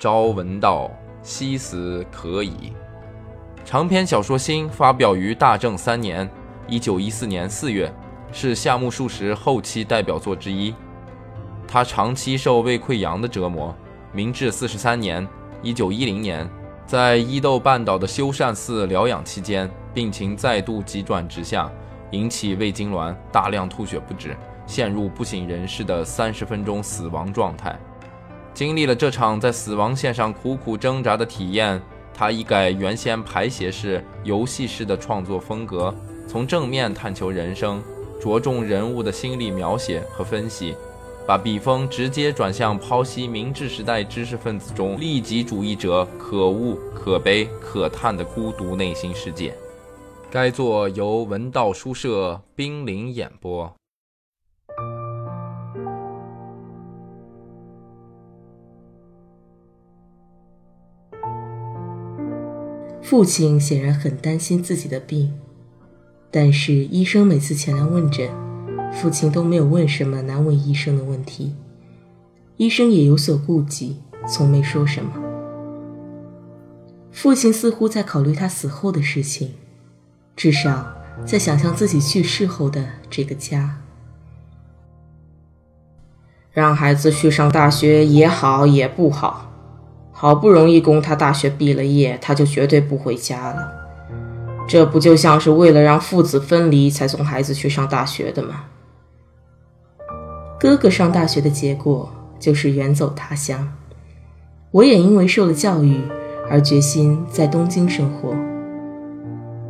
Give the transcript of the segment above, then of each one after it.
朝闻道，夕死可矣。长篇小说《新》发表于大正三年（一九一四年四月），是夏目漱石后期代表作之一。他长期受胃溃疡的折磨。明治四十三年（一九一零年），在伊豆半岛的修善寺疗养期间，病情再度急转直下，引起胃痉挛，大量吐血不止。陷入不省人事的三十分钟死亡状态，经历了这场在死亡线上苦苦挣扎的体验，他一改原先排写式、游戏式的创作风格，从正面探求人生，着重人物的心理描写和分析，把笔锋直接转向剖析明治时代知识分子中利己主义者可恶、可悲、可叹的孤独内心世界。该作由文道书社冰凌演播。父亲显然很担心自己的病，但是医生每次前来问诊，父亲都没有问什么难为医生的问题。医生也有所顾忌，从没说什么。父亲似乎在考虑他死后的事情，至少在想象自己去世后的这个家。让孩子去上大学也好，也不好。好不容易供他大学毕了业，他就绝对不回家了。这不就像是为了让父子分离才送孩子去上大学的吗？哥哥上大学的结果就是远走他乡，我也因为受了教育而决心在东京生活。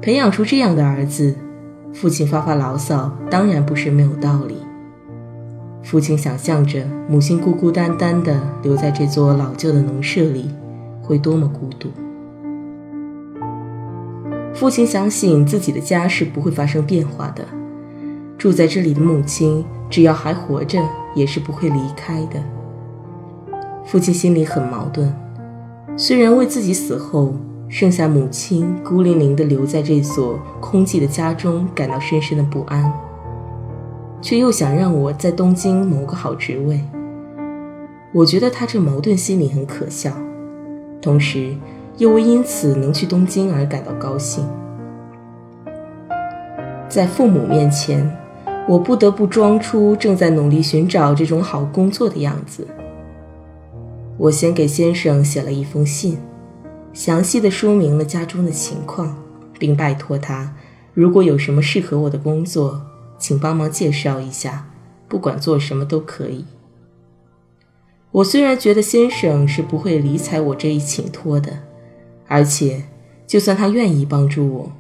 培养出这样的儿子，父亲发发牢骚当然不是没有道理。父亲想象着母亲孤孤单单地留在这座老旧的农舍里，会多么孤独。父亲相信自己的家是不会发生变化的，住在这里的母亲只要还活着也是不会离开的。父亲心里很矛盾，虽然为自己死后剩下母亲孤零零地留在这所空寂的家中感到深深的不安。却又想让我在东京谋个好职位，我觉得他这矛盾心理很可笑，同时又为因此能去东京而感到高兴。在父母面前，我不得不装出正在努力寻找这种好工作的样子。我先给先生写了一封信，详细的说明了家中的情况，并拜托他，如果有什么适合我的工作。请帮忙介绍一下，不管做什么都可以。我虽然觉得先生是不会理睬我这一请托的，而且就算他愿意帮助我，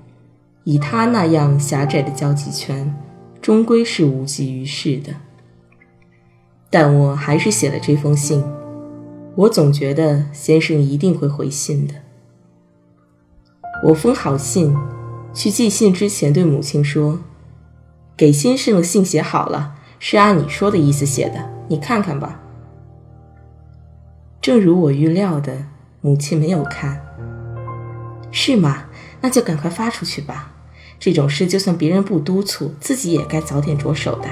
以他那样狭窄的交际圈，终归是无济于事的。但我还是写了这封信。我总觉得先生一定会回信的。我封好信，去寄信之前对母亲说。给先生的信写好了，是按你说的意思写的，你看看吧。正如我预料的，母亲没有看。是吗？那就赶快发出去吧。这种事就算别人不督促，自己也该早点着手的。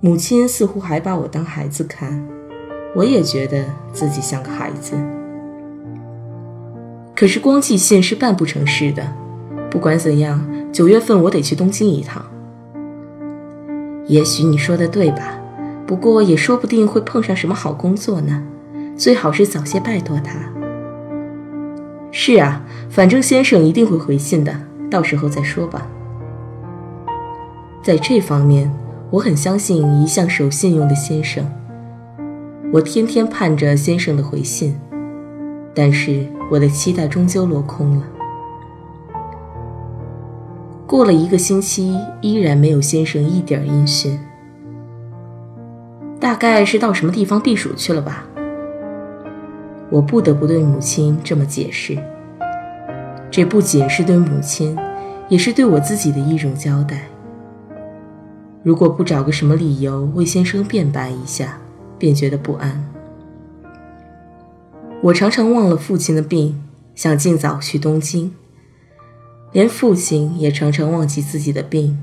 母亲似乎还把我当孩子看，我也觉得自己像个孩子。可是光寄信是办不成事的，不管怎样。九月份我得去东京一趟。也许你说的对吧？不过也说不定会碰上什么好工作呢。最好是早些拜托他。是啊，反正先生一定会回信的，到时候再说吧。在这方面，我很相信一向守信用的先生。我天天盼着先生的回信，但是我的期待终究落空了。过了一个星期，依然没有先生一点音讯。大概是到什么地方避暑去了吧。我不得不对母亲这么解释。这不仅是对母亲，也是对我自己的一种交代。如果不找个什么理由为先生辩白一下，便觉得不安。我常常忘了父亲的病，想尽早去东京。连父亲也常常忘记自己的病，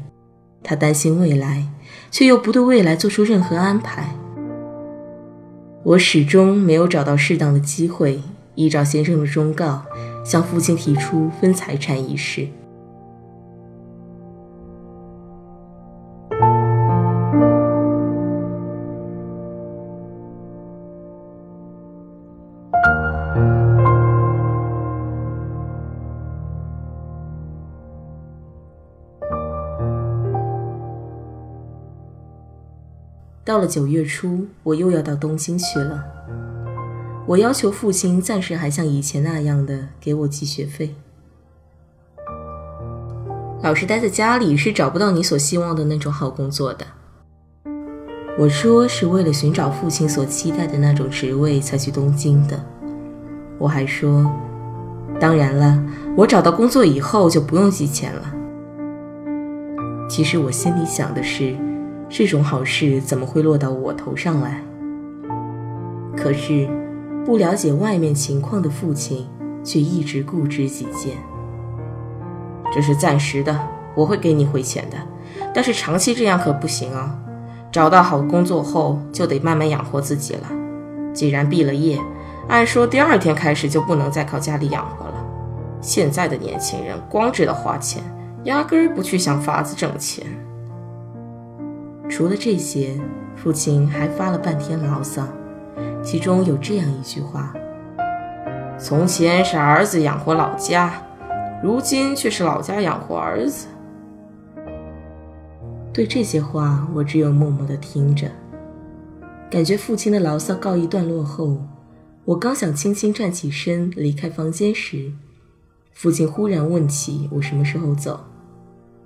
他担心未来，却又不对未来做出任何安排。我始终没有找到适当的机会，依照先生的忠告，向父亲提出分财产一事。到了九月初，我又要到东京去了。我要求父亲暂时还像以前那样的给我寄学费。老是待在家里是找不到你所希望的那种好工作的。我说是为了寻找父亲所期待的那种职位才去东京的。我还说，当然了，我找到工作以后就不用寄钱了。其实我心里想的是。这种好事怎么会落到我头上来？可是，不了解外面情况的父亲却一直固执己见。这是暂时的，我会给你汇钱的，但是长期这样可不行啊！找到好工作后就得慢慢养活自己了。既然毕了业，按说第二天开始就不能再靠家里养活了。现在的年轻人光知道花钱，压根儿不去想法子挣钱。除了这些，父亲还发了半天牢骚，其中有这样一句话：“从前是儿子养活老家，如今却是老家养活儿子。”对这些话，我只有默默地听着。感觉父亲的牢骚告一段落后，我刚想轻轻站起身离开房间时，父亲忽然问起我什么时候走。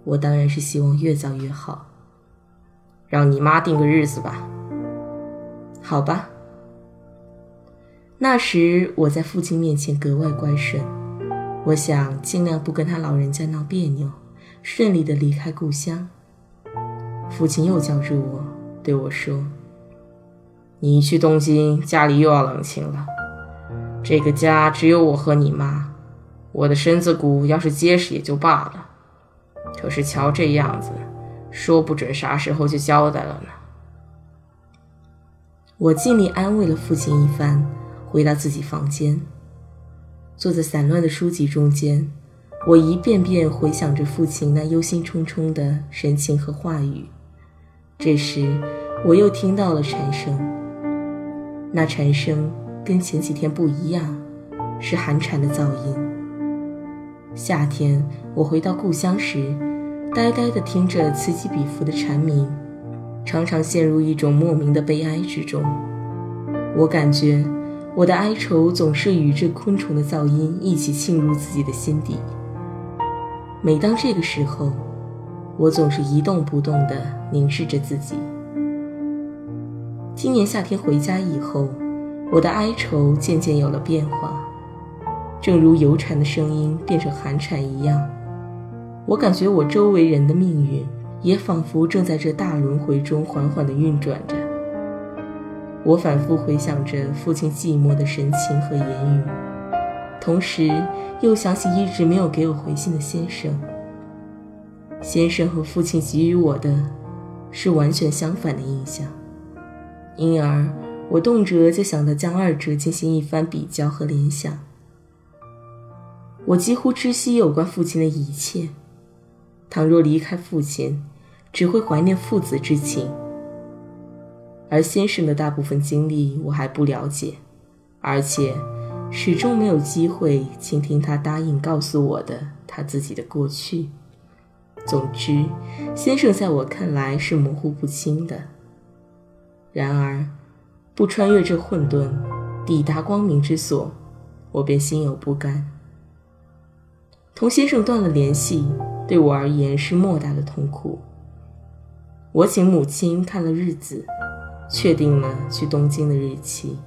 我当然是希望越早越好。让你妈定个日子吧。好吧。那时我在父亲面前格外乖顺，我想尽量不跟他老人家闹别扭，顺利的离开故乡。父亲又叫住我，对我说：“你一去东京，家里又要冷清了。这个家只有我和你妈，我的身子骨要是结实也就罢了，可是瞧这样子。”说不准啥时候就交代了呢。我尽力安慰了父亲一番，回到自己房间，坐在散乱的书籍中间，我一遍遍回想着父亲那忧心忡忡的神情和话语。这时，我又听到了蝉声，那蝉声跟前几天不一样，是寒蝉的噪音。夏天我回到故乡时。呆呆地听着此起彼伏的蝉鸣，常常陷入一种莫名的悲哀之中。我感觉我的哀愁总是与这昆虫的噪音一起沁入自己的心底。每当这个时候，我总是一动不动地凝视着自己。今年夏天回家以后，我的哀愁渐渐有了变化，正如游蝉的声音变成寒蝉一样。我感觉我周围人的命运也仿佛正在这大轮回中缓缓地运转着。我反复回想着父亲寂寞的神情和言语，同时又想起一直没有给我回信的先生。先生和父亲给予我的是完全相反的印象，因而我动辄就想到将二者进行一番比较和联想。我几乎知悉有关父亲的一切。倘若离开父亲，只会怀念父子之情。而先生的大部分经历我还不了解，而且始终没有机会倾听他答应告诉我的他自己的过去。总之，先生在我看来是模糊不清的。然而，不穿越这混沌，抵达光明之所，我便心有不甘。同先生断了联系。对我而言是莫大的痛苦。我请母亲看了日子，确定了去东京的日期。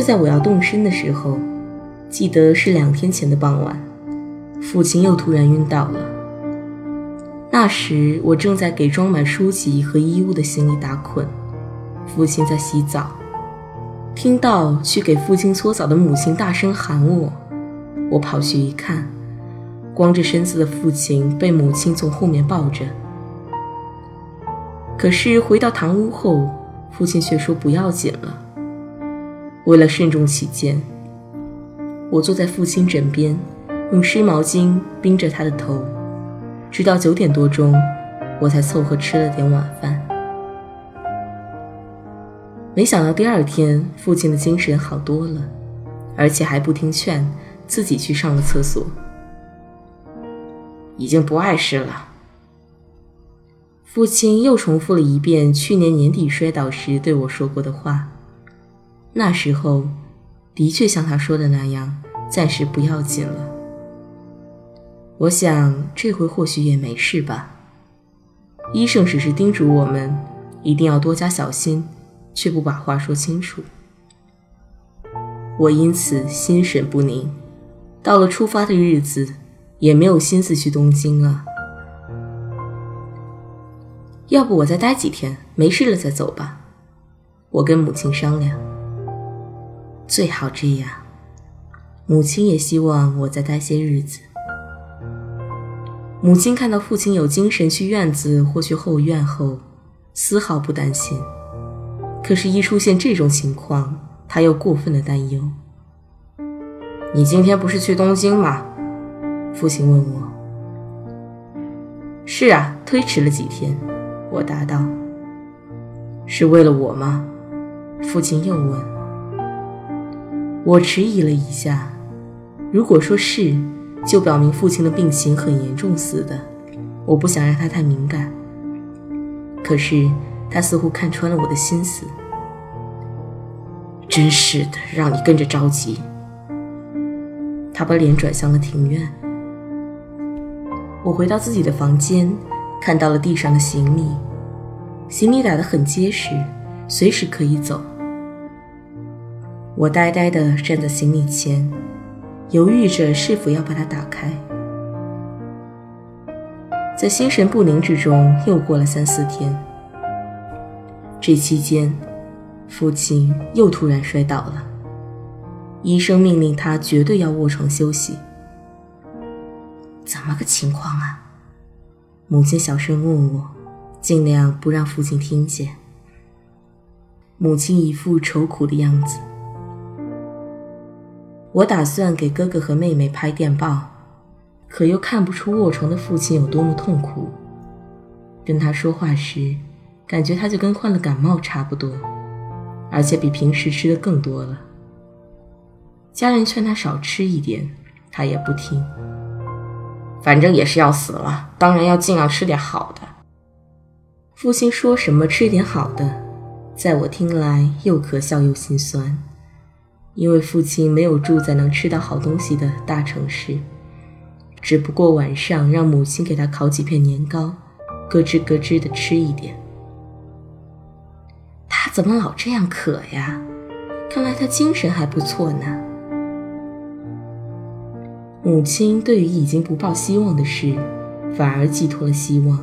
就在我要动身的时候，记得是两天前的傍晚，父亲又突然晕倒了。那时我正在给装满书籍和衣物的行李打捆，父亲在洗澡，听到去给父亲搓澡的母亲大声喊我，我跑去一看，光着身子的父亲被母亲从后面抱着。可是回到堂屋后，父亲却说不要紧了。为了慎重起见，我坐在父亲枕边，用湿毛巾冰着他的头。直到九点多钟，我才凑合吃了点晚饭。没想到第二天，父亲的精神好多了，而且还不听劝，自己去上了厕所。已经不碍事了。父亲又重复了一遍去年年底摔倒时对我说过的话。那时候，的确像他说的那样，暂时不要紧了。我想这回或许也没事吧。医生只是叮嘱我们一定要多加小心，却不把话说清楚。我因此心神不宁，到了出发的日子，也没有心思去东京了。要不我再待几天，没事了再走吧。我跟母亲商量，最好这样。母亲也希望我再待些日子。母亲看到父亲有精神去院子或去后院后，丝毫不担心。可是，一出现这种情况，她又过分的担忧。你今天不是去东京吗？父亲问我。是啊，推迟了几天。我答道。是为了我吗？父亲又问。我迟疑了一下。如果说是。就表明父亲的病情很严重似的，我不想让他太敏感。可是他似乎看穿了我的心思。真是的，让你跟着着急。他把脸转向了庭院。我回到自己的房间，看到了地上的行李，行李打得很结实，随时可以走。我呆呆地站在行李前。犹豫着是否要把它打开，在心神不宁之中，又过了三四天。这期间，父亲又突然摔倒了，医生命令他绝对要卧床休息。怎么个情况啊？母亲小声问我，尽量不让父亲听见。母亲一副愁苦的样子。我打算给哥哥和妹妹拍电报，可又看不出卧床的父亲有多么痛苦。跟他说话时，感觉他就跟患了感冒差不多，而且比平时吃的更多了。家人劝他少吃一点，他也不听。反正也是要死了，当然要尽量吃点好的。父亲说什么吃点好的，在我听来又可笑又心酸。因为父亲没有住在能吃到好东西的大城市，只不过晚上让母亲给他烤几片年糕，咯吱咯吱的吃一点。他怎么老这样渴呀？看来他精神还不错呢。母亲对于已经不抱希望的事，反而寄托了希望。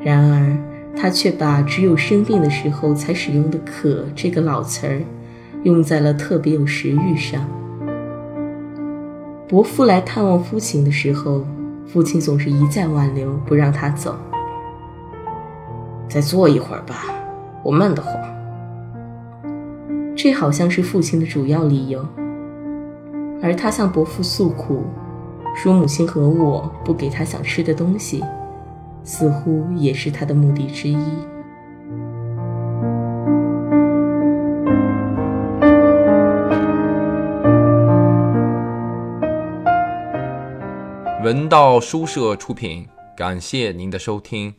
然而，他却把只有生病的时候才使用的“渴”这个老词儿。用在了特别有食欲上。伯父来探望父亲的时候，父亲总是一再挽留，不让他走。再坐一会儿吧，我闷得慌。这好像是父亲的主要理由。而他向伯父诉苦，说母亲和我不给他想吃的东西，似乎也是他的目的之一。文道书社出品，感谢您的收听。